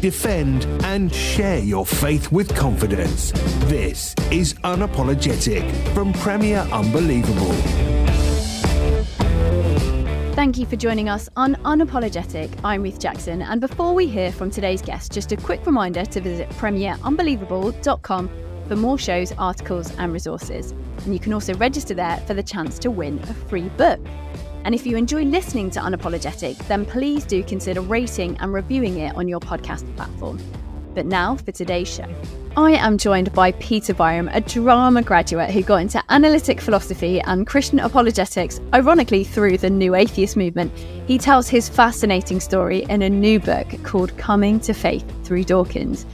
Defend, and share your faith with confidence. This is Unapologetic from Premier Unbelievable. Thank you for joining us on Unapologetic. I'm Ruth Jackson, and before we hear from today's guest, just a quick reminder to visit premierunbelievable.com for more shows, articles, and resources. And you can also register there for the chance to win a free book. And if you enjoy listening to Unapologetic, then please do consider rating and reviewing it on your podcast platform. But now for today's show. I am joined by Peter Byrom, a drama graduate who got into analytic philosophy and Christian apologetics, ironically, through the New Atheist movement. He tells his fascinating story in a new book called Coming to Faith Through Dawkins.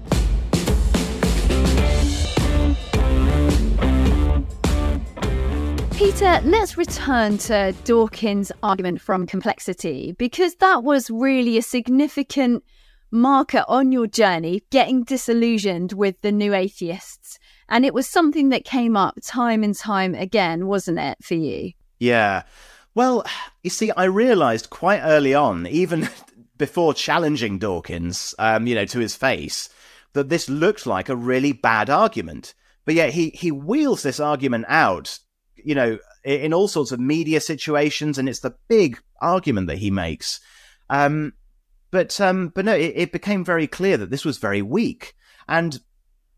Peter, let's return to Dawkins' argument from complexity because that was really a significant marker on your journey, getting disillusioned with the new atheists. And it was something that came up time and time again, wasn't it, for you? Yeah. Well, you see, I realised quite early on, even before challenging Dawkins, um, you know, to his face, that this looked like a really bad argument. But yet he, he wheels this argument out you know, in all sorts of media situations, and it's the big argument that he makes. Um, but um, but no, it, it, became very clear that this was very weak. And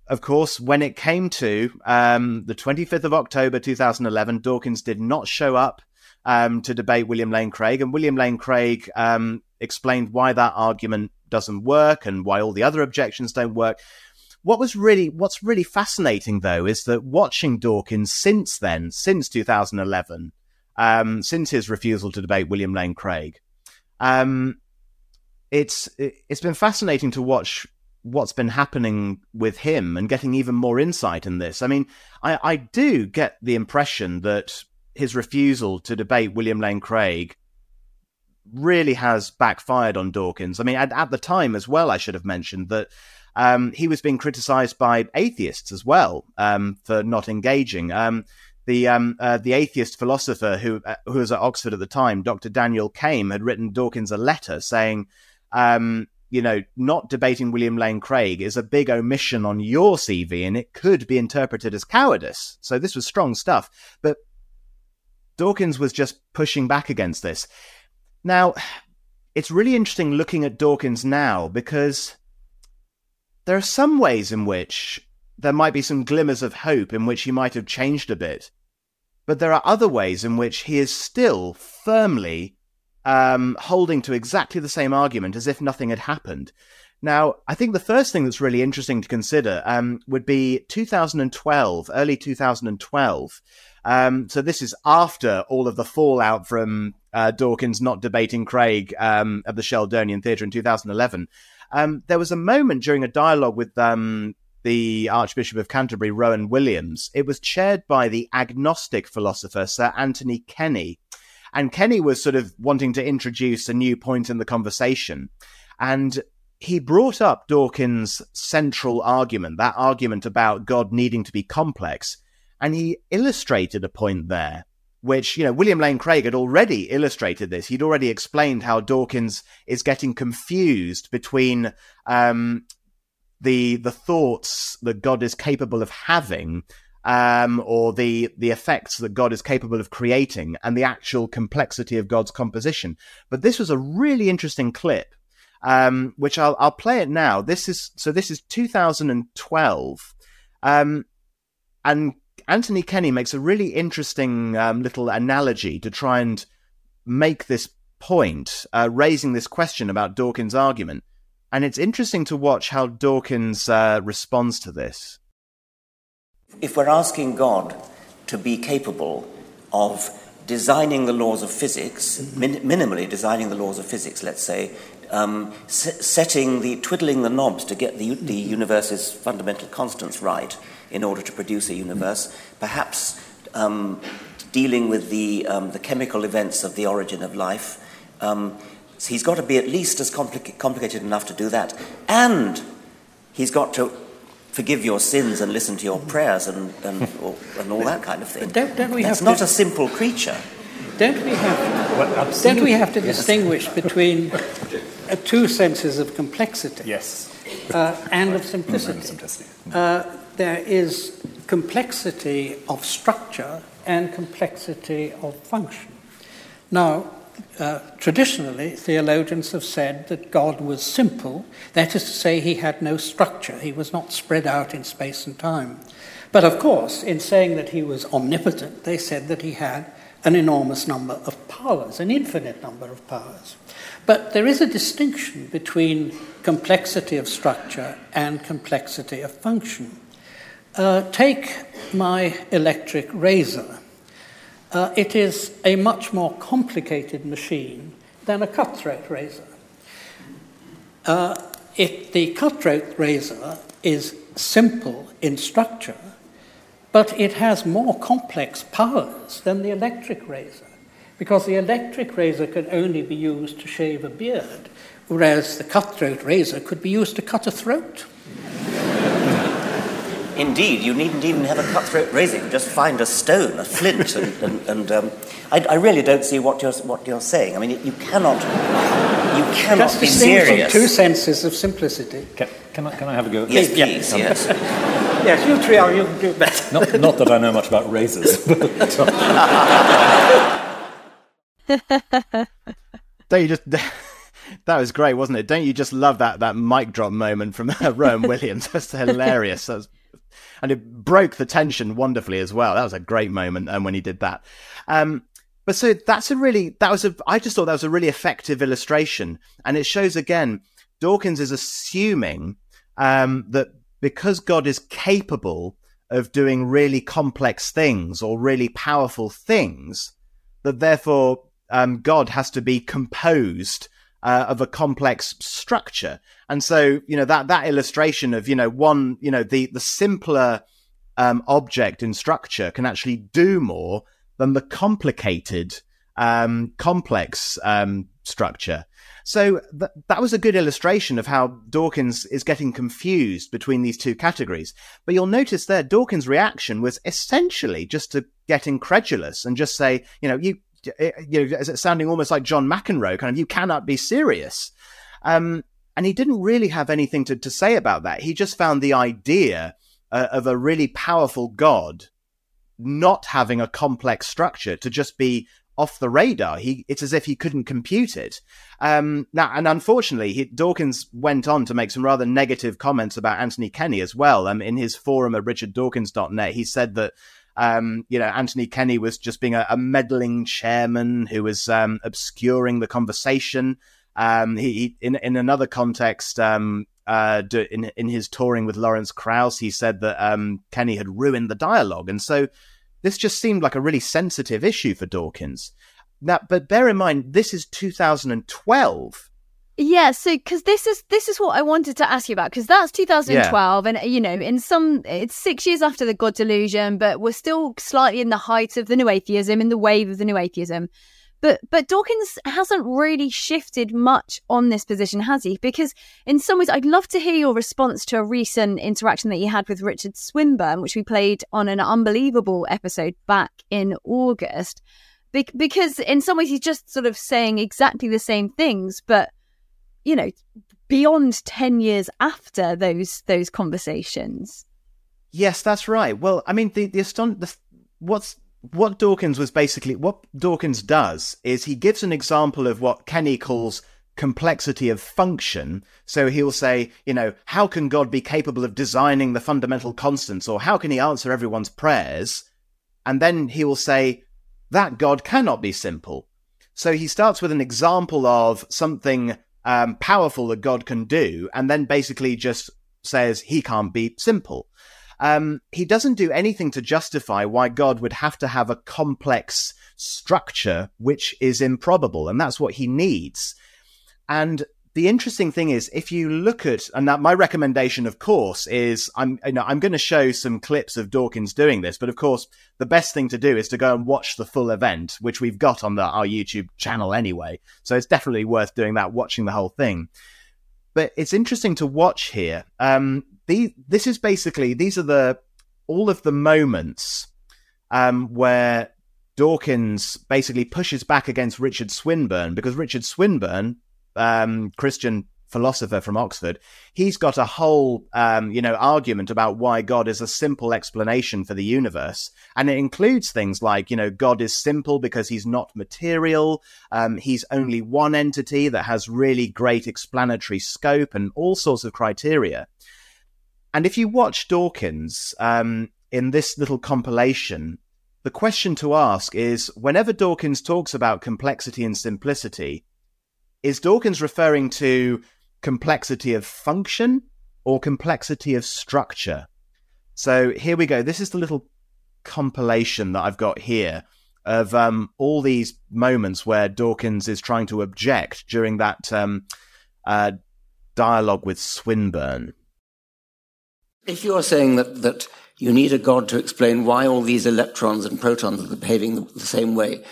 of course, when it came to um, the 25th of October 2011, Dawkins did not show up um, to debate William Lane Craig, and William Lane Craig um, explained why that argument doesn't work and why all the other objections don't work. What was really what's really fascinating though is that watching Dawkins since then, since 2011, um, since his refusal to debate William Lane Craig, um, it's it's been fascinating to watch what's been happening with him and getting even more insight in this. I mean, I, I do get the impression that his refusal to debate William Lane Craig really has backfired on Dawkins. I mean, at, at the time as well, I should have mentioned that um, he was being criticized by atheists as well um, for not engaging. Um, the um, uh, the atheist philosopher who uh, who was at Oxford at the time, Dr. Daniel Came, had written Dawkins a letter saying, um, you know, not debating William Lane Craig is a big omission on your CV, and it could be interpreted as cowardice. So this was strong stuff, but Dawkins was just pushing back against this. Now, it's really interesting looking at Dawkins now because there are some ways in which there might be some glimmers of hope in which he might have changed a bit. But there are other ways in which he is still firmly um, holding to exactly the same argument as if nothing had happened. Now, I think the first thing that's really interesting to consider um, would be 2012, early 2012. Um, so this is after all of the fallout from uh, Dawkins not debating Craig um, at the Sheldonian Theatre in 2011. Um, there was a moment during a dialogue with um, the Archbishop of Canterbury, Rowan Williams. It was chaired by the agnostic philosopher Sir Anthony Kenny. And Kenny was sort of wanting to introduce a new point in the conversation. And he brought up Dawkins' central argument, that argument about God needing to be complex. And he illustrated a point there which, you know, William Lane Craig had already illustrated this. He'd already explained how Dawkins is getting confused between um, the the thoughts that God is capable of having, um, or the the effects that God is capable of creating, and the actual complexity of God's composition. But this was a really interesting clip, um, which I'll I'll play it now. This is so. This is 2012. Um, and Anthony Kenny makes a really interesting um, little analogy to try and make this point, uh, raising this question about Dawkins' argument. And it's interesting to watch how Dawkins uh, responds to this. If we're asking God to be capable of designing the laws of physics, min- minimally designing the laws of physics, let's say, um, s- setting the, twiddling the knobs to get the, the universe's fundamental constants right in order to produce a universe, perhaps um, dealing with the, um, the chemical events of the origin of life. Um, so he's got to be at least as compli- complicated enough to do that. And he's got to forgive your sins and listen to your prayers and, and, or, and all that kind of thing. But don't, don't we That's have not to, a simple creature. Don't we have, don't we have to distinguish between uh, two senses of complexity Yes. uh, and of simplicity? Uh, there is complexity of structure and complexity of function. Now, uh, traditionally, theologians have said that God was simple, that is to say, he had no structure, he was not spread out in space and time. But of course, in saying that he was omnipotent, they said that he had an enormous number of powers, an infinite number of powers. But there is a distinction between complexity of structure and complexity of function. Uh, take my electric razor. Uh, it is a much more complicated machine than a cutthroat razor. Uh, it, the cutthroat razor is simple in structure, but it has more complex powers than the electric razor, because the electric razor can only be used to shave a beard, whereas the cutthroat razor could be used to cut a throat. Indeed, you needn't even have a cutthroat razor. You just find a stone, a flint, and, and, and um, I, I, really don't see what you're, what you're saying. I mean, you cannot, you cannot Just be distinguishing serious. two senses of simplicity. Can, can, I, can I have a go? Yes, please, yes. Yes, you three are, you can do better. Not, not that I know much about razors. Don't you just. That was great, wasn't it? Don't you just love that that mic drop moment from Rowan Williams? That's hilarious. That was, and it broke the tension wonderfully as well. That was a great moment um, when he did that. Um, but so that's a really that was a I just thought that was a really effective illustration, and it shows again Dawkins is assuming um, that because God is capable of doing really complex things or really powerful things, that therefore um, God has to be composed uh, of a complex structure. And so, you know, that, that illustration of, you know, one, you know, the, the simpler um, object in structure can actually do more than the complicated, um, complex um, structure. So th- that was a good illustration of how Dawkins is getting confused between these two categories. But you'll notice there, Dawkins' reaction was essentially just to get incredulous and just say, you know, you, you know, sounding almost like John McEnroe, kind of, you cannot be serious. Um, and he didn't really have anything to, to say about that. He just found the idea uh, of a really powerful God not having a complex structure to just be off the radar. He, it's as if he couldn't compute it. Um, now, and unfortunately, he, Dawkins went on to make some rather negative comments about Anthony Kenny as well. Um, in his forum at richarddawkins.net, he said that um, you know, Anthony Kenny was just being a, a meddling chairman who was um, obscuring the conversation. Um, he, he, in in another context, um, uh, in in his touring with Lawrence Krauss, he said that um, Kenny had ruined the dialogue, and so this just seemed like a really sensitive issue for Dawkins. Now, but bear in mind, this is 2012. Yeah, so because this is this is what I wanted to ask you about because that's 2012, yeah. and you know, in some it's six years after the God delusion, but we're still slightly in the height of the new atheism, in the wave of the new atheism. But but Dawkins hasn't really shifted much on this position, has he? Because in some ways, I'd love to hear your response to a recent interaction that you had with Richard Swinburne, which we played on an unbelievable episode back in August. Be- because in some ways, he's just sort of saying exactly the same things, but you know, beyond 10 years after those those conversations. Yes, that's right. Well, I mean, the the, aston- the what's what Dawkins was basically what Dawkins does is he gives an example of what Kenny calls complexity of function. So he'll say, you know, how can God be capable of designing the fundamental constants or how can he answer everyone's prayers? And then he will say, that God cannot be simple. So he starts with an example of something um, powerful that God can do, and then basically just says he can't be simple. Um, he doesn't do anything to justify why God would have to have a complex structure which is improbable, and that's what he needs. And the interesting thing is, if you look at, and that my recommendation, of course, is I'm, you know, I'm going to show some clips of Dawkins doing this, but of course, the best thing to do is to go and watch the full event, which we've got on the, our YouTube channel anyway. So it's definitely worth doing that, watching the whole thing. But it's interesting to watch here. Um, the, this is basically these are the all of the moments um, where Dawkins basically pushes back against Richard Swinburne because Richard Swinburne um, Christian philosopher from Oxford, he's got a whole, um, you know, argument about why God is a simple explanation for the universe. And it includes things like, you know, God is simple because he's not material. Um, he's only one entity that has really great explanatory scope and all sorts of criteria. And if you watch Dawkins um, in this little compilation, the question to ask is whenever Dawkins talks about complexity and simplicity, is Dawkins referring to complexity of function or complexity of structure? So here we go. This is the little compilation that I've got here of um, all these moments where Dawkins is trying to object during that um, uh, dialogue with Swinburne. If you're saying that, that you need a God to explain why all these electrons and protons are behaving the same way,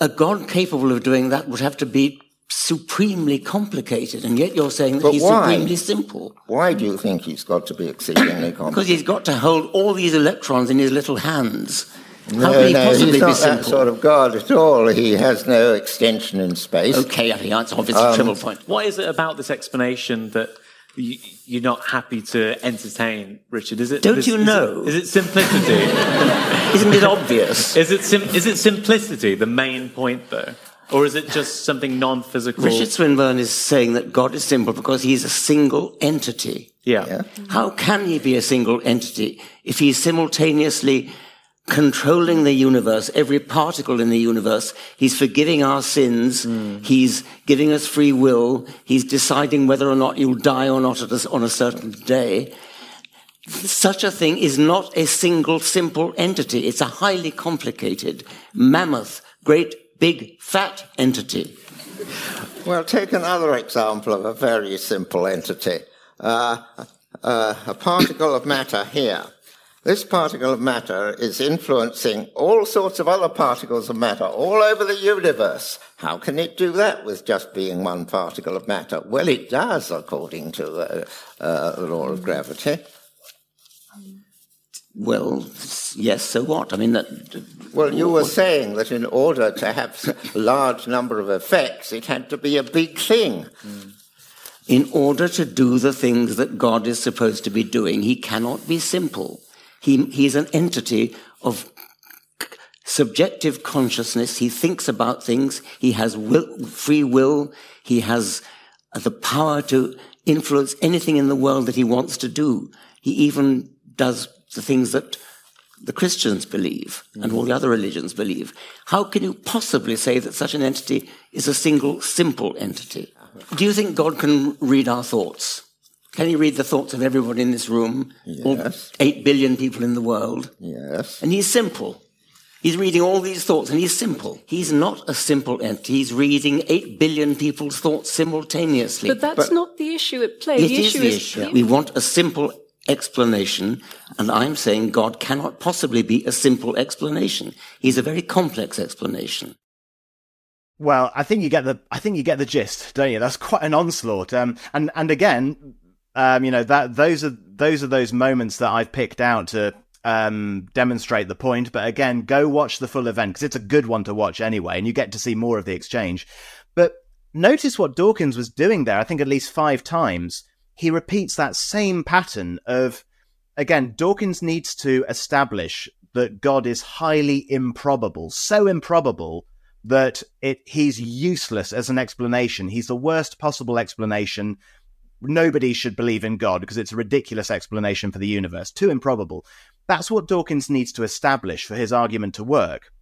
a God capable of doing that would have to be supremely complicated, and yet you're saying that but he's why? supremely simple. Why do you think he's got to be exceedingly complicated? Because he's got to hold all these electrons in his little hands. How no, can he no, possibly he's not be that sort of God at all. He has no extension in space. Okay, I think that's obviously a Um, trivial point. What is it about this explanation that you, you're not happy to entertain, Richard? Is it? Don't this- you know? Is it simplicity? Isn't it obvious? is it sim- is it simplicity the main point though, or is it just something non-physical? Richard Swinburne is saying that God is simple because he's a single entity. yeah. Yeah. How can he be a single entity if he's simultaneously controlling the universe, every particle in the universe? He's forgiving our sins. Mm. He's giving us free will. He's deciding whether or not you'll die or not at a, on a certain day. Such a thing is not a single simple entity. It's a highly complicated, mammoth, great, big, fat entity. Well, take another example of a very simple entity. Uh, uh, a particle of matter here. This particle of matter is influencing all sorts of other particles of matter all over the universe. How can it do that with just being one particle of matter? Well, it does, according to uh, the law of gravity. Well, yes, so what? I mean, that, Well, you were saying that in order to have a large number of effects, it had to be a big thing. Mm. in order to do the things that God is supposed to be doing, he cannot be simple. He, he's an entity of subjective consciousness. He thinks about things. He has will, free will. He has the power to influence anything in the world that he wants to do. He even does the things that the Christians believe and all the other religions believe. How can you possibly say that such an entity is a single, simple entity? Do you think God can read our thoughts? Can he read the thoughts of everybody in this room? All eight billion people in the world? Yes. And he's simple. He's reading all these thoughts and he's simple. He's not a simple entity. He's reading eight billion people's thoughts simultaneously. But that's not the issue at play. It the is issue the is issue. We want a simple explanation, and I'm saying God cannot possibly be a simple explanation. He's a very complex explanation. Well, I think you get the I think you get the gist, don't you? That's quite an onslaught. Um, and and again, um, you know that those are those are those moments that I've picked out to um demonstrate the point. But again, go watch the full event because it's a good one to watch anyway, and you get to see more of the exchange. But notice what Dawkins was doing there. I think at least five times he repeats that same pattern of again. Dawkins needs to establish that God is highly improbable, so improbable that it he's useless as an explanation. He's the worst possible explanation. Nobody should believe in God because it's a ridiculous explanation for the universe, too improbable. That's what Dawkins needs to establish for his argument to work.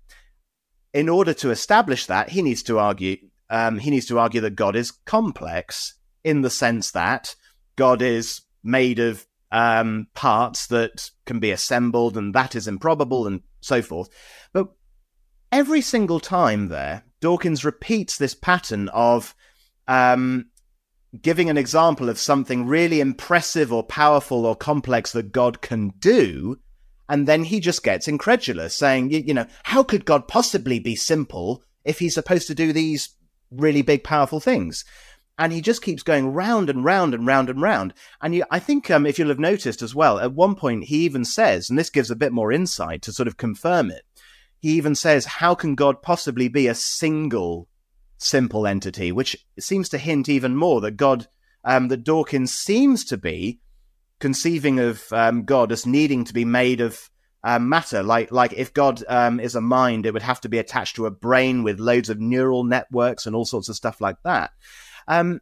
In order to establish that, he needs to argue um, he needs to argue that God is complex in the sense that God is made of um, parts that can be assembled, and that is improbable, and so forth. But every single time there, Dawkins repeats this pattern of um, giving an example of something really impressive or powerful or complex that God can do. And then he just gets incredulous, saying, you, you know, how could God possibly be simple if he's supposed to do these really big, powerful things? And he just keeps going round and round and round and round. And you, I think um, if you'll have noticed as well, at one point he even says, and this gives a bit more insight to sort of confirm it. He even says, "How can God possibly be a single, simple entity?" Which seems to hint even more that God, um, that Dawkins seems to be conceiving of um, God as needing to be made of um, matter. Like, like if God um, is a mind, it would have to be attached to a brain with loads of neural networks and all sorts of stuff like that. Um,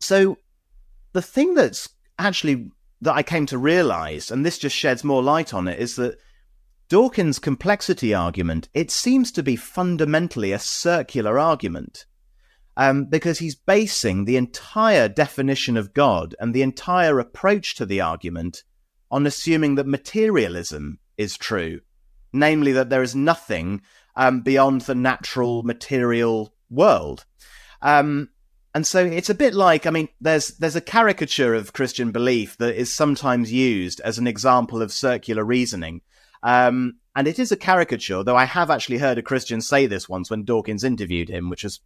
so the thing that's actually that I came to realize, and this just sheds more light on it, is that Dawkins' complexity argument, it seems to be fundamentally a circular argument. Um, because he's basing the entire definition of God and the entire approach to the argument on assuming that materialism is true, namely that there is nothing um, beyond the natural material world. Um, and so it's a bit like I mean, there's there's a caricature of Christian belief that is sometimes used as an example of circular reasoning. Um, and it is a caricature, though I have actually heard a Christian say this once when Dawkins interviewed him, which was,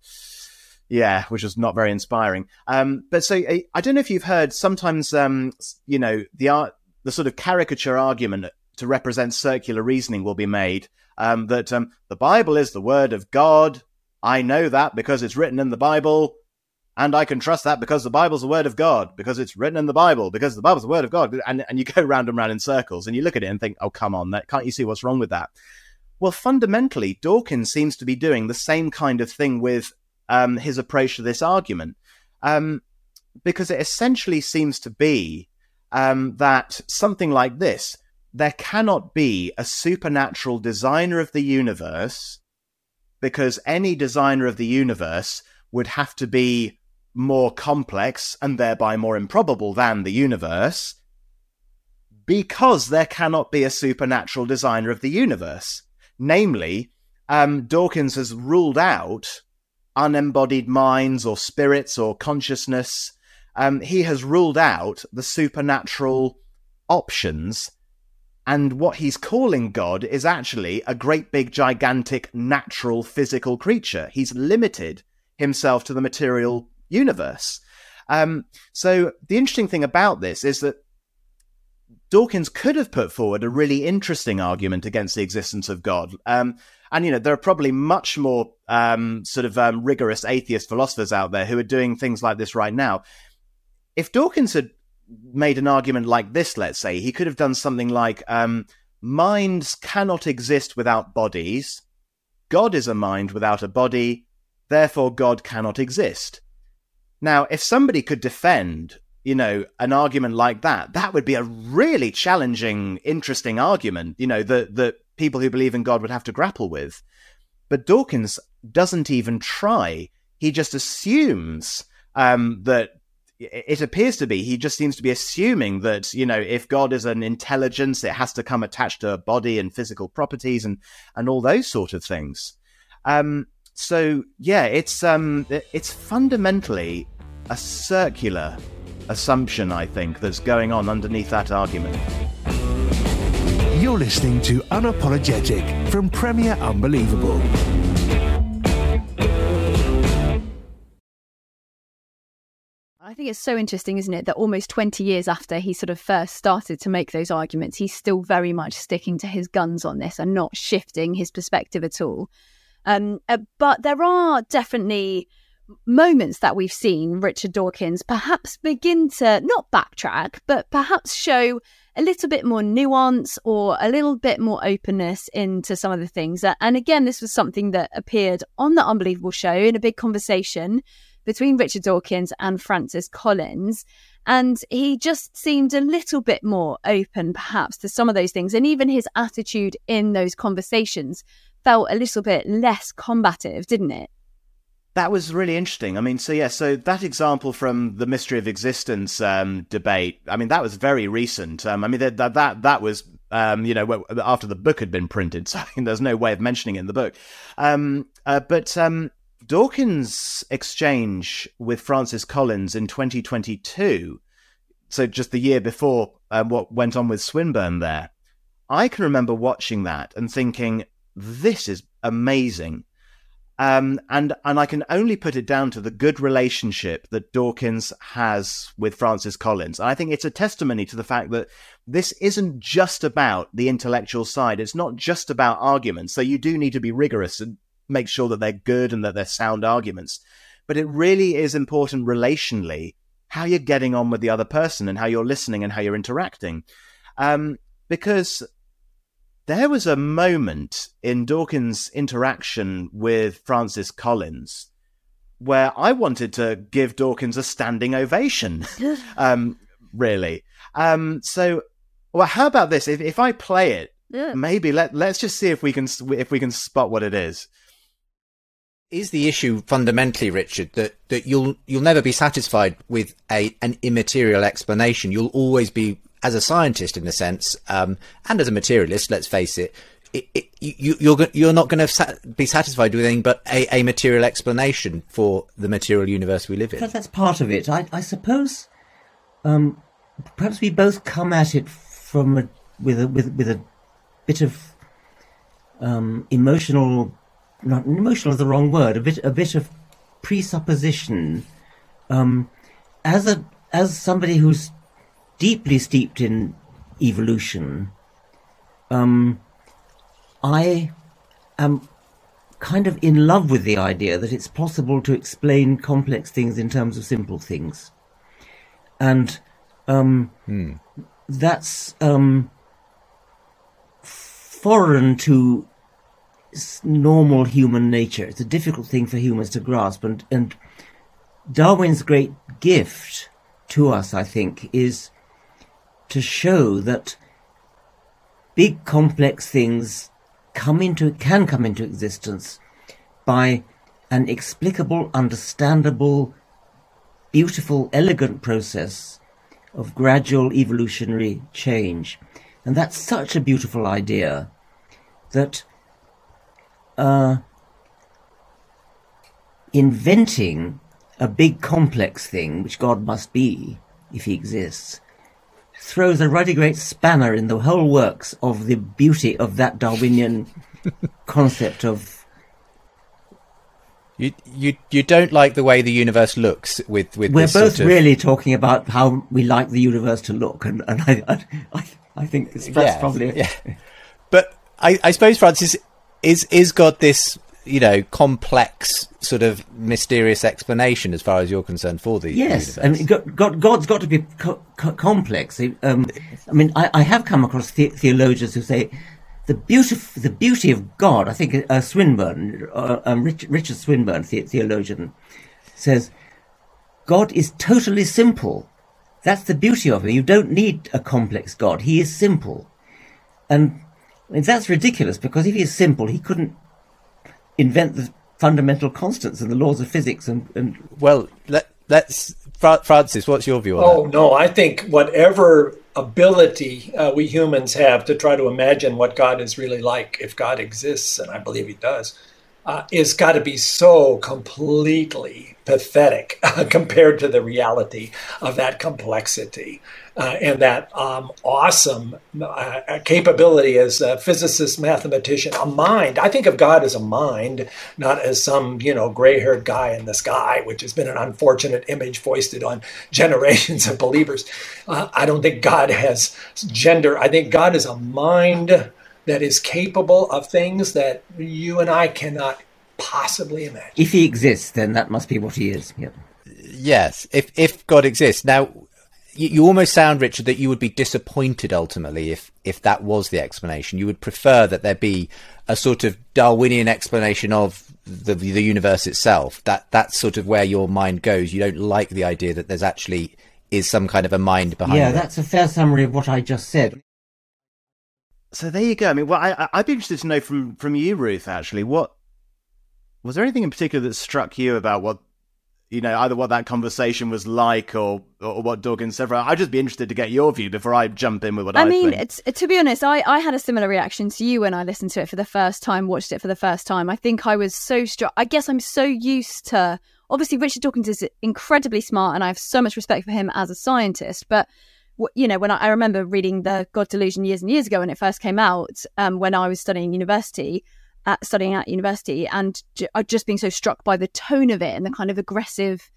yeah, which was not very inspiring. Um, but so I, I, don't know if you've heard sometimes, um, you know, the art, the sort of caricature argument to represent circular reasoning will be made um, that um, the Bible is the word of God. I know that because it's written in the Bible. And I can trust that because the Bible's the word of God, because it's written in the Bible, because the Bible's the word of God. And, and you go round and round in circles and you look at it and think, oh, come on, that, can't you see what's wrong with that? Well, fundamentally, Dawkins seems to be doing the same kind of thing with um, his approach to this argument, um, because it essentially seems to be um, that something like this there cannot be a supernatural designer of the universe, because any designer of the universe would have to be more complex and thereby more improbable than the universe because there cannot be a supernatural designer of the universe. Namely, um, Dawkins has ruled out unembodied minds or spirits or consciousness. Um, he has ruled out the supernatural options. And what he's calling God is actually a great big gigantic natural physical creature. He's limited himself to the material universe. Um, so the interesting thing about this is that Dawkins could have put forward a really interesting argument against the existence of God. Um, and, you know, there are probably much more um, sort of um, rigorous atheist philosophers out there who are doing things like this right now. If Dawkins had made an argument like this, let's say, he could have done something like um, minds cannot exist without bodies. God is a mind without a body. Therefore, God cannot exist. Now, if somebody could defend, you know, an argument like that, that would be a really challenging, interesting argument, you know, that, that people who believe in God would have to grapple with. But Dawkins doesn't even try. He just assumes um, that it appears to be he just seems to be assuming that you know if god is an intelligence it has to come attached to a body and physical properties and and all those sort of things um so yeah it's um it's fundamentally a circular assumption, I think, that's going on underneath that argument. You're listening to Unapologetic from Premier Unbelievable. I think it's so interesting, isn't it, that almost 20 years after he sort of first started to make those arguments, he's still very much sticking to his guns on this and not shifting his perspective at all. Um, uh, but there are definitely moments that we've seen Richard Dawkins perhaps begin to not backtrack, but perhaps show a little bit more nuance or a little bit more openness into some of the things. And again, this was something that appeared on the Unbelievable show in a big conversation between Richard Dawkins and Francis Collins. And he just seemed a little bit more open, perhaps, to some of those things. And even his attitude in those conversations felt a little bit less combative, didn't it? That was really interesting. I mean, so yeah, so that example from the mystery of existence um, debate. I mean, that was very recent. Um, I mean, that that that was um, you know after the book had been printed, so there's no way of mentioning it in the book. Um, uh, but um, Dawkins' exchange with Francis Collins in 2022, so just the year before uh, what went on with Swinburne there, I can remember watching that and thinking, this is amazing. Um, and and I can only put it down to the good relationship that Dawkins has with Francis Collins. And I think it's a testimony to the fact that this isn't just about the intellectual side. It's not just about arguments. So you do need to be rigorous and make sure that they're good and that they're sound arguments. But it really is important relationally how you're getting on with the other person and how you're listening and how you're interacting. Um, because there was a moment in Dawkins' interaction with Francis Collins where I wanted to give Dawkins a standing ovation. um, really. Um, so, well, how about this? If if I play it, yeah. maybe let let's just see if we can if we can spot what it is. Is the issue fundamentally, Richard, that, that you'll you'll never be satisfied with a an immaterial explanation? You'll always be as a scientist in a sense, um, and as a materialist, let's face it, it, it you, you're you're not going to be satisfied with anything but a, a, material explanation for the material universe we live in. That's part of it. I, I suppose. Um, perhaps we both come at it from a, with a, with with a bit of um, emotional, not emotional is the wrong word. A bit a bit of presupposition. Um, as a as somebody who's deeply steeped in evolution, um, I am kind of in love with the idea that it's possible to explain complex things in terms of simple things. And um, hmm. that's um, foreign to normal human nature. It's a difficult thing for humans to grasp. And, and Darwin's great gift to us, I think, is to show that big complex things come into can come into existence by an explicable, understandable, beautiful, elegant process of gradual evolutionary change. And that's such a beautiful idea that uh, inventing a big complex thing, which God must be if he exists, throws a ruddy great spanner in the whole works of the beauty of that Darwinian concept of. You you you don't like the way the universe looks with with. We're both sort of... really talking about how we like the universe to look, and and I I, I think that's yeah, probably yeah. But I I suppose Francis is is God this you know, complex sort of mysterious explanation as far as you're concerned for the yes, universe. I mean, God, God, God's got to be co- co- complex. Um, I mean, I, I, have come across the- theologians who say the beauty, the beauty of God. I think uh, Swinburne, uh, um, Richard, Richard, Swinburne, the- theologian, says God is totally simple. That's the beauty of him. You don't need a complex God. He is simple, and I mean, that's ridiculous because if he is simple, he couldn't invent the fundamental constants and the laws of physics and, and well let, let's francis what's your view on that? oh that? no i think whatever ability uh, we humans have to try to imagine what god is really like if god exists and i believe he does uh, is got to be so completely pathetic uh, compared to the reality of that complexity uh, and that um, awesome uh, capability as a physicist, mathematician, a mind. I think of God as a mind, not as some you know gray-haired guy in the sky, which has been an unfortunate image foisted on generations of believers. Uh, I don't think God has gender. I think God is a mind that is capable of things that you and I cannot possibly imagine. If he exists, then that must be what he is. Yep. Yes, if if God exists. Now, you, you almost sound, Richard, that you would be disappointed ultimately if if that was the explanation. You would prefer that there be a sort of Darwinian explanation of the the universe itself. That that's sort of where your mind goes. You don't like the idea that there's actually is some kind of a mind behind it. yeah, it. that's a fair summary of what I just said. So there you go. I mean, well, I, I'd be interested to know from from you, Ruth. Actually, what was there anything in particular that struck you about what you know, either what that conversation was like or or what Dawkins said. I'd just be interested to get your view before I jump in with what I, I mean, it's, to be honest, I, I had a similar reaction to you when I listened to it for the first time, watched it for the first time. I think I was so struck. I guess I'm so used to. Obviously, Richard Dawkins is incredibly smart, and I have so much respect for him as a scientist. But you know, when I, I remember reading the God Delusion years and years ago when it first came out, um, when I was studying university, at, studying at university, and j- uh, just being so struck by the tone of it and the kind of aggressive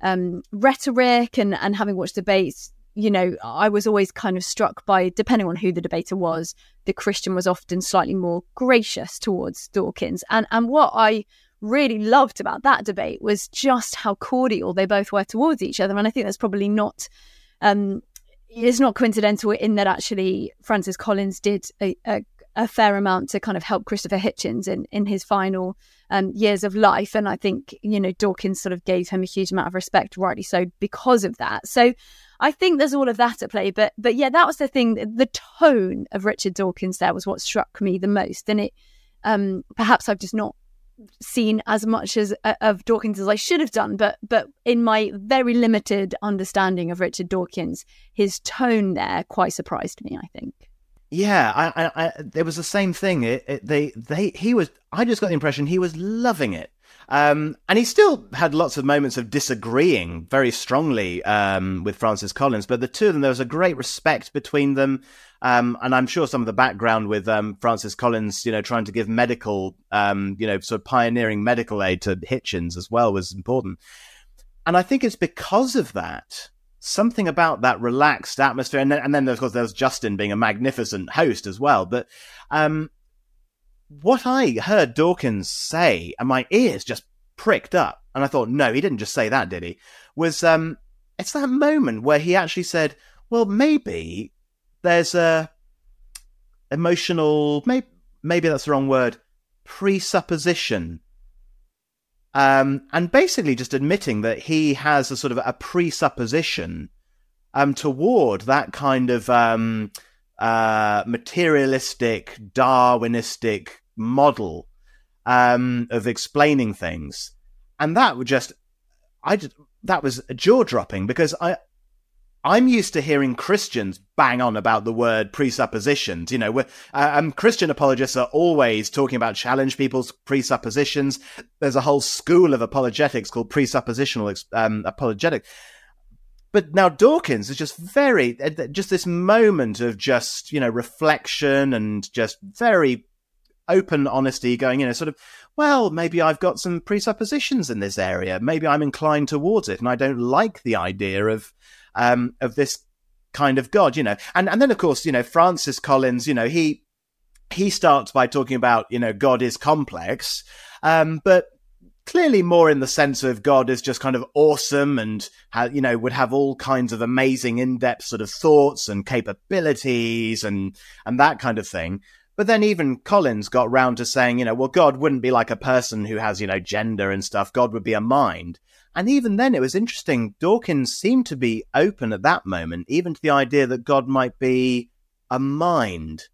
um, rhetoric, and and having watched debates, you know, I was always kind of struck by, depending on who the debater was, the Christian was often slightly more gracious towards Dawkins, and and what I really loved about that debate was just how cordial they both were towards each other, and I think that's probably not. Um, it's not coincidental in that actually Francis Collins did a, a, a fair amount to kind of help Christopher Hitchens in, in his final um, years of life. And I think, you know, Dawkins sort of gave him a huge amount of respect, rightly so, because of that. So I think there's all of that at play. But but yeah, that was the thing. The tone of Richard Dawkins there was what struck me the most. And it um, perhaps I've just not seen as much as uh, of Dawkins as I should have done, but but in my very limited understanding of Richard Dawkins, his tone there quite surprised me. I think. Yeah, I, I, I there was the same thing. It, it, they, they, he was. I just got the impression he was loving it. Um, and he still had lots of moments of disagreeing very strongly um, with Francis Collins, but the two of them, there was a great respect between them. Um, and I'm sure some of the background with um, Francis Collins, you know, trying to give medical, um, you know, sort of pioneering medical aid to Hitchens as well was important. And I think it's because of that something about that relaxed atmosphere. And then, and then of course, there's Justin being a magnificent host as well. But um, what I heard Dawkins say, and my ears just pricked up, and I thought, no, he didn't just say that, did he? Was um, it's that moment where he actually said, well, maybe there's a emotional, maybe, maybe that's the wrong word, presupposition um, and basically just admitting that he has a sort of a presupposition um, toward that kind of um, uh, materialistic, Darwinistic model um, of explaining things, and that would just, I that was jaw dropping because I I'm used to hearing Christians bang on about the word presuppositions. You know, uh, um, Christian apologists are always talking about challenge people's presuppositions. There's a whole school of apologetics called presuppositional um, apologetic. But now Dawkins is just very, uh, just this moment of just, you know, reflection and just very open honesty going, you know, sort of, well, maybe I've got some presuppositions in this area. Maybe I'm inclined towards it and I don't like the idea of, um, of this kind of God, you know. And and then of course, you know, Francis Collins, you know, he he starts by talking about, you know, God is complex, um, but clearly more in the sense of God is just kind of awesome and you know would have all kinds of amazing in-depth sort of thoughts and capabilities and and that kind of thing. But then even Collins got round to saying, you know, well, God wouldn't be like a person who has, you know, gender and stuff. God would be a mind. And even then, it was interesting. Dawkins seemed to be open at that moment, even to the idea that God might be a mind.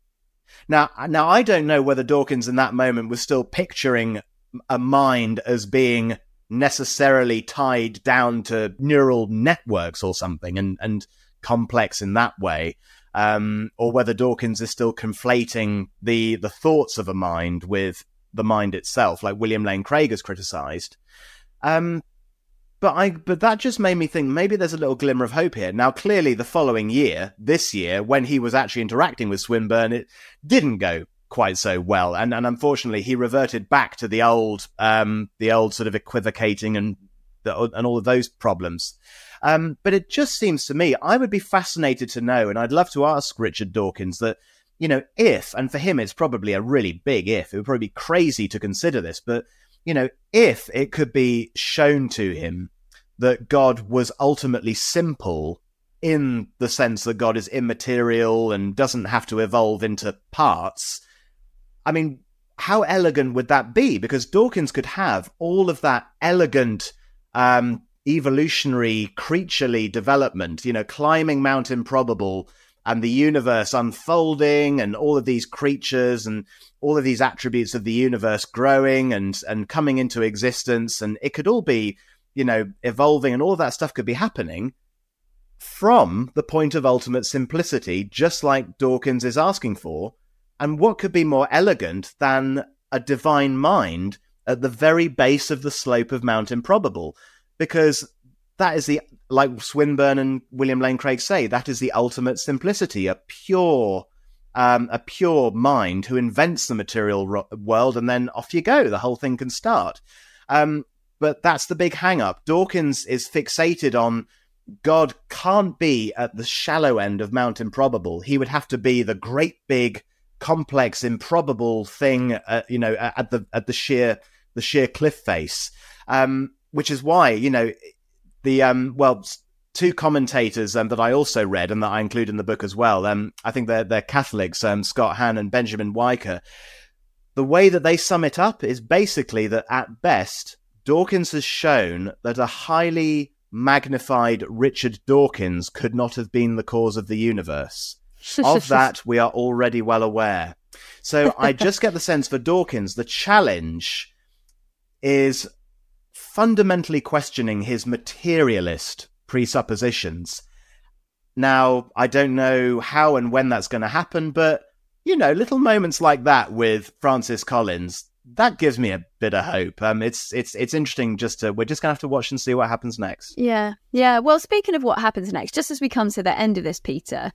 Now, now I don't know whether Dawkins in that moment was still picturing a mind as being necessarily tied down to neural networks or something and, and complex in that way. Um, or whether Dawkins is still conflating the, the thoughts of a mind with the mind itself, like William Lane Craig has criticized. Um, but I, but that just made me think maybe there's a little glimmer of hope here. Now, clearly, the following year, this year, when he was actually interacting with Swinburne, it didn't go quite so well, and and unfortunately, he reverted back to the old, um, the old sort of equivocating and the, and all of those problems. Um, but it just seems to me, I would be fascinated to know, and I'd love to ask Richard Dawkins that, you know, if, and for him, it's probably a really big if, it would probably be crazy to consider this, but you know, if it could be shown to him that God was ultimately simple in the sense that God is immaterial and doesn't have to evolve into parts, I mean, how elegant would that be? Because Dawkins could have all of that elegant, um, evolutionary, creaturely development, you know, climbing Mount Improbable and the universe unfolding and all of these creatures and all of these attributes of the universe growing and and coming into existence. And it could all be you know evolving and all that stuff could be happening from the point of ultimate simplicity just like Dawkins is asking for. And what could be more elegant than a divine mind at the very base of the slope of Mount Improbable? Because that is the like Swinburne and William Lane Craig say, that is the ultimate simplicity, a pure, um, a pure mind who invents the material ro- world, and then off you go. The whole thing can start. Um, but that's the big hang up. Dawkins is fixated on God can't be at the shallow end of Mount Improbable. He would have to be the great big, complex, improbable thing, uh, you know, at the at the sheer the sheer cliff face. Um, which is why you know the um well two commentators um, that I also read and that I include in the book as well. Um, I think they're they're Catholics, um, Scott Hahn and Benjamin Wiker. The way that they sum it up is basically that at best, Dawkins has shown that a highly magnified Richard Dawkins could not have been the cause of the universe. of that, we are already well aware. So I just get the sense for Dawkins, the challenge is fundamentally questioning his materialist presuppositions. Now, I don't know how and when that's going to happen, but, you know, little moments like that with Francis Collins, that gives me a bit of hope. Um, it's it's it's interesting. Just to we're just gonna have to watch and see what happens next. Yeah, yeah. Well, speaking of what happens next, just as we come to the end of this, Peter,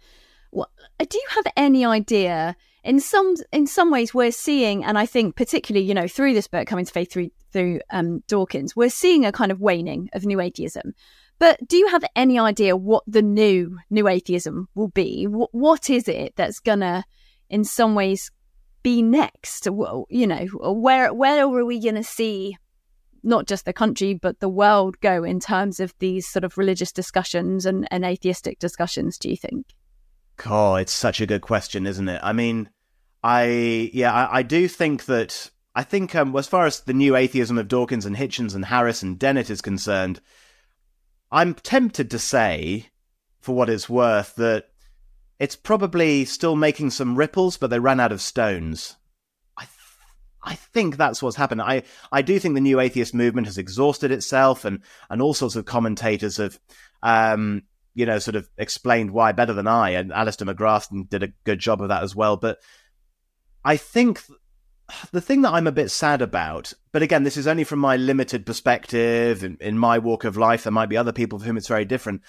what, do you have any idea in some in some ways we're seeing, and I think particularly you know through this book coming to faith through through um, Dawkins, we're seeing a kind of waning of new atheism. But do you have any idea what the new new atheism will be? W- what is it that's gonna, in some ways, be next? Well, you know, where where are we gonna see not just the country but the world go in terms of these sort of religious discussions and, and atheistic discussions? Do you think? Oh, it's such a good question, isn't it? I mean, I yeah, I, I do think that I think um, as far as the new atheism of Dawkins and Hitchens and Harris and Dennett is concerned, I'm tempted to say, for what it's worth, that it's probably still making some ripples, but they ran out of stones. I, I think that's what's happened. I, I do think the new atheist movement has exhausted itself, and, and all sorts of commentators have, um, you know, sort of explained why better than I, and Alister McGrath did a good job of that as well. But I think the thing that I'm a bit sad about, but again, this is only from my limited perspective in, in, my walk of life. There might be other people for whom it's very different.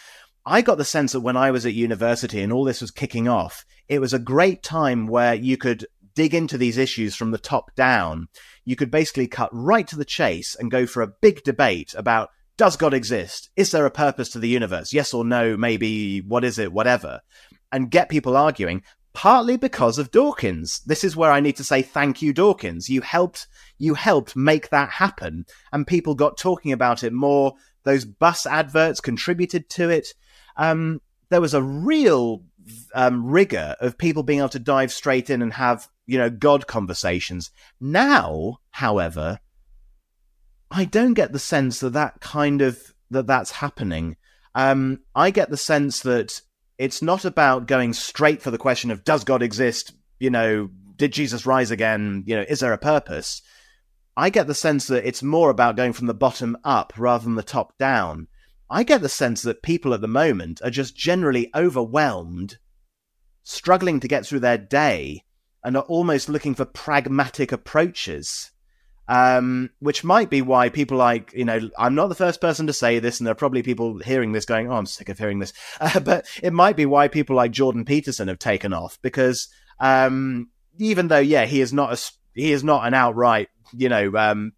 I got the sense that when I was at university and all this was kicking off, it was a great time where you could dig into these issues from the top down. You could basically cut right to the chase and go for a big debate about does God exist? Is there a purpose to the universe? Yes or no, maybe, what is it, whatever. And get people arguing partly because of Dawkins. This is where I need to say thank you, Dawkins. You helped, you helped make that happen, and people got talking about it more. Those bus adverts contributed to it. Um, there was a real um, rigor of people being able to dive straight in and have, you know, God conversations. Now, however, I don't get the sense that that kind of that that's happening. Um, I get the sense that it's not about going straight for the question of does God exist? You know, did Jesus rise again? You know, is there a purpose? I get the sense that it's more about going from the bottom up rather than the top down. I get the sense that people at the moment are just generally overwhelmed, struggling to get through their day, and are almost looking for pragmatic approaches um, which might be why people like, you know, I'm not the first person to say this, and there are probably people hearing this going, oh, I'm sick of hearing this. Uh, but it might be why people like Jordan Peterson have taken off because um, even though, yeah, he is not a, he is not an outright, you know, um,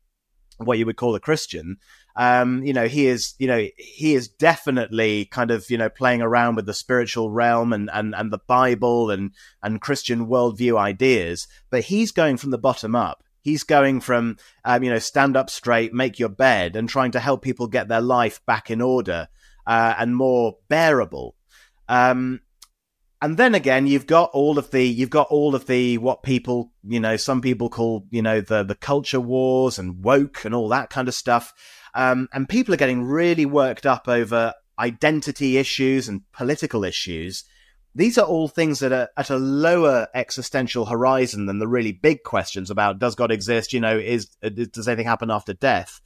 what you would call a Christian. Um, you know, he is, you know, he is definitely kind of, you know, playing around with the spiritual realm and, and, and the Bible and, and Christian worldview ideas, but he's going from the bottom up He's going from, um, you know, stand up straight, make your bed, and trying to help people get their life back in order uh, and more bearable. Um, and then again, you've got all of the, you've got all of the, what people, you know, some people call, you know, the, the culture wars and woke and all that kind of stuff. Um, and people are getting really worked up over identity issues and political issues. These are all things that are at a lower existential horizon than the really big questions about does God exist? You know, is uh, does anything happen after death?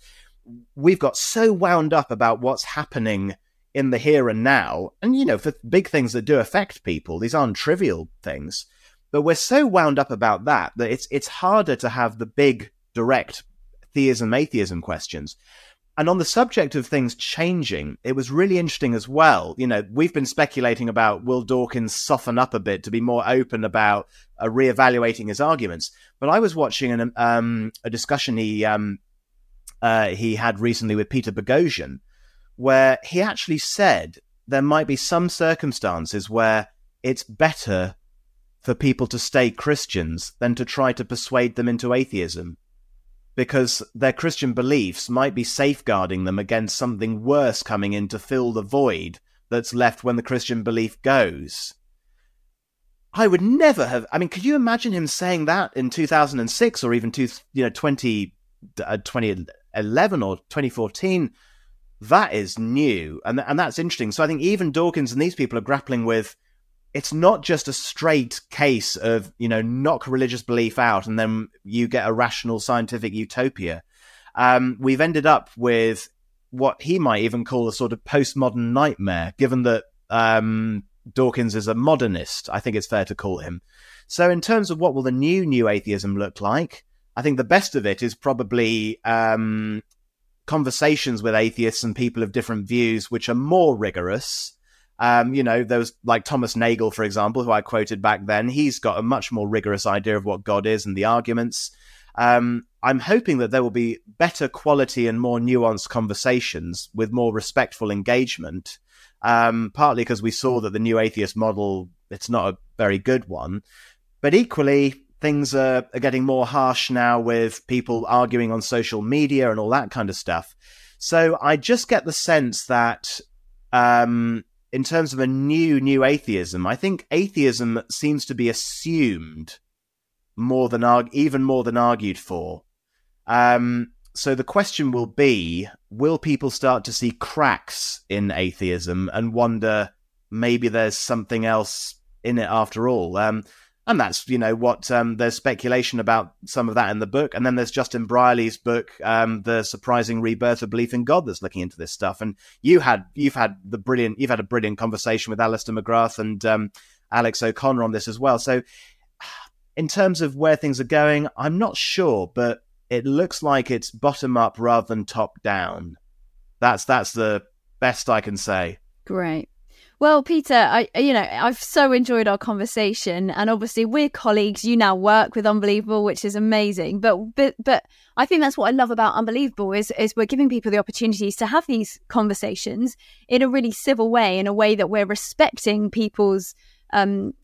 We've got so wound up about what's happening in the here and now, and you know, for big things that do affect people, these aren't trivial things. But we're so wound up about that that it's it's harder to have the big direct theism atheism questions. And on the subject of things changing, it was really interesting as well. You know, we've been speculating about will Dawkins soften up a bit to be more open about uh, reevaluating his arguments. But I was watching an, um, a discussion he um, uh, he had recently with Peter Boghossian, where he actually said there might be some circumstances where it's better for people to stay Christians than to try to persuade them into atheism because their Christian beliefs might be safeguarding them against something worse coming in to fill the void that's left when the Christian belief goes. I would never have. I mean, could you imagine him saying that in 2006 or even two, you know, 20, uh, 2011 or 2014? That is new, and and that's interesting. So I think even Dawkins and these people are grappling with it's not just a straight case of you know knock religious belief out and then you get a rational scientific utopia. Um, we've ended up with what he might even call a sort of postmodern nightmare, given that um, Dawkins is a modernist. I think it's fair to call him. So, in terms of what will the new new atheism look like, I think the best of it is probably um, conversations with atheists and people of different views, which are more rigorous um, you know, there was like Thomas Nagel, for example, who I quoted back then. He's got a much more rigorous idea of what God is and the arguments. Um, I'm hoping that there will be better quality and more nuanced conversations with more respectful engagement. Um, partly because we saw that the new atheist model it's not a very good one, but equally things are, are getting more harsh now with people arguing on social media and all that kind of stuff. So I just get the sense that um, in terms of a new new atheism, I think atheism seems to be assumed more than arg- even more than argued for. Um, so the question will be: Will people start to see cracks in atheism and wonder maybe there's something else in it after all? Um, and that's you know what um, there's speculation about some of that in the book, and then there's Justin Brierley's book, um, "The Surprising Rebirth of Belief in God," that's looking into this stuff. And you had you've had the brilliant you've had a brilliant conversation with Alister McGrath and um, Alex O'Connor on this as well. So, in terms of where things are going, I'm not sure, but it looks like it's bottom up rather than top down. That's that's the best I can say. Great. Well, Peter, I you know I've so enjoyed our conversation, and obviously we're colleagues. You now work with Unbelievable, which is amazing. But but but I think that's what I love about Unbelievable is is we're giving people the opportunities to have these conversations in a really civil way, in a way that we're respecting people's um,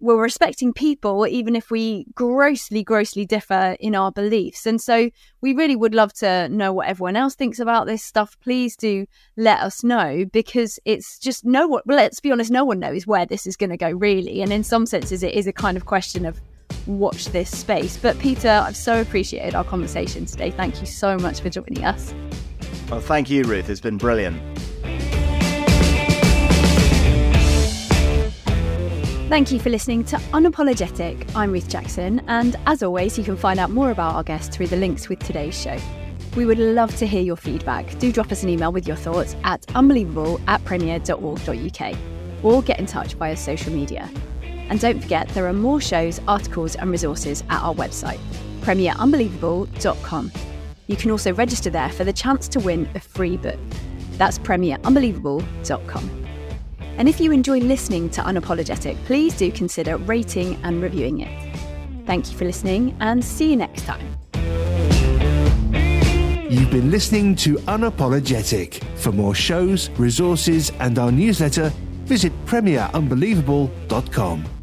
we're respecting people even if we grossly grossly differ in our beliefs. And so we really would love to know what everyone else thinks about this stuff. Please do let us know because it's just no one let's be honest no one knows where this is going to go really. And in some senses it is a kind of question of watch this space. But peter i've so appreciated our conversation today. Thank you so much for joining us. Well thank you ruth. It's been brilliant Thank you for listening to Unapologetic. I'm Ruth Jackson, and as always, you can find out more about our guests through the links with today's show. We would love to hear your feedback. Do drop us an email with your thoughts at unbelievable at premier.org.uk or get in touch via social media. And don't forget, there are more shows, articles, and resources at our website, premierunbelievable.com. You can also register there for the chance to win a free book. That's premierunbelievable.com. And if you enjoy listening to Unapologetic, please do consider rating and reviewing it. Thank you for listening and see you next time. You've been listening to Unapologetic. For more shows, resources, and our newsletter, visit premierunbelievable.com.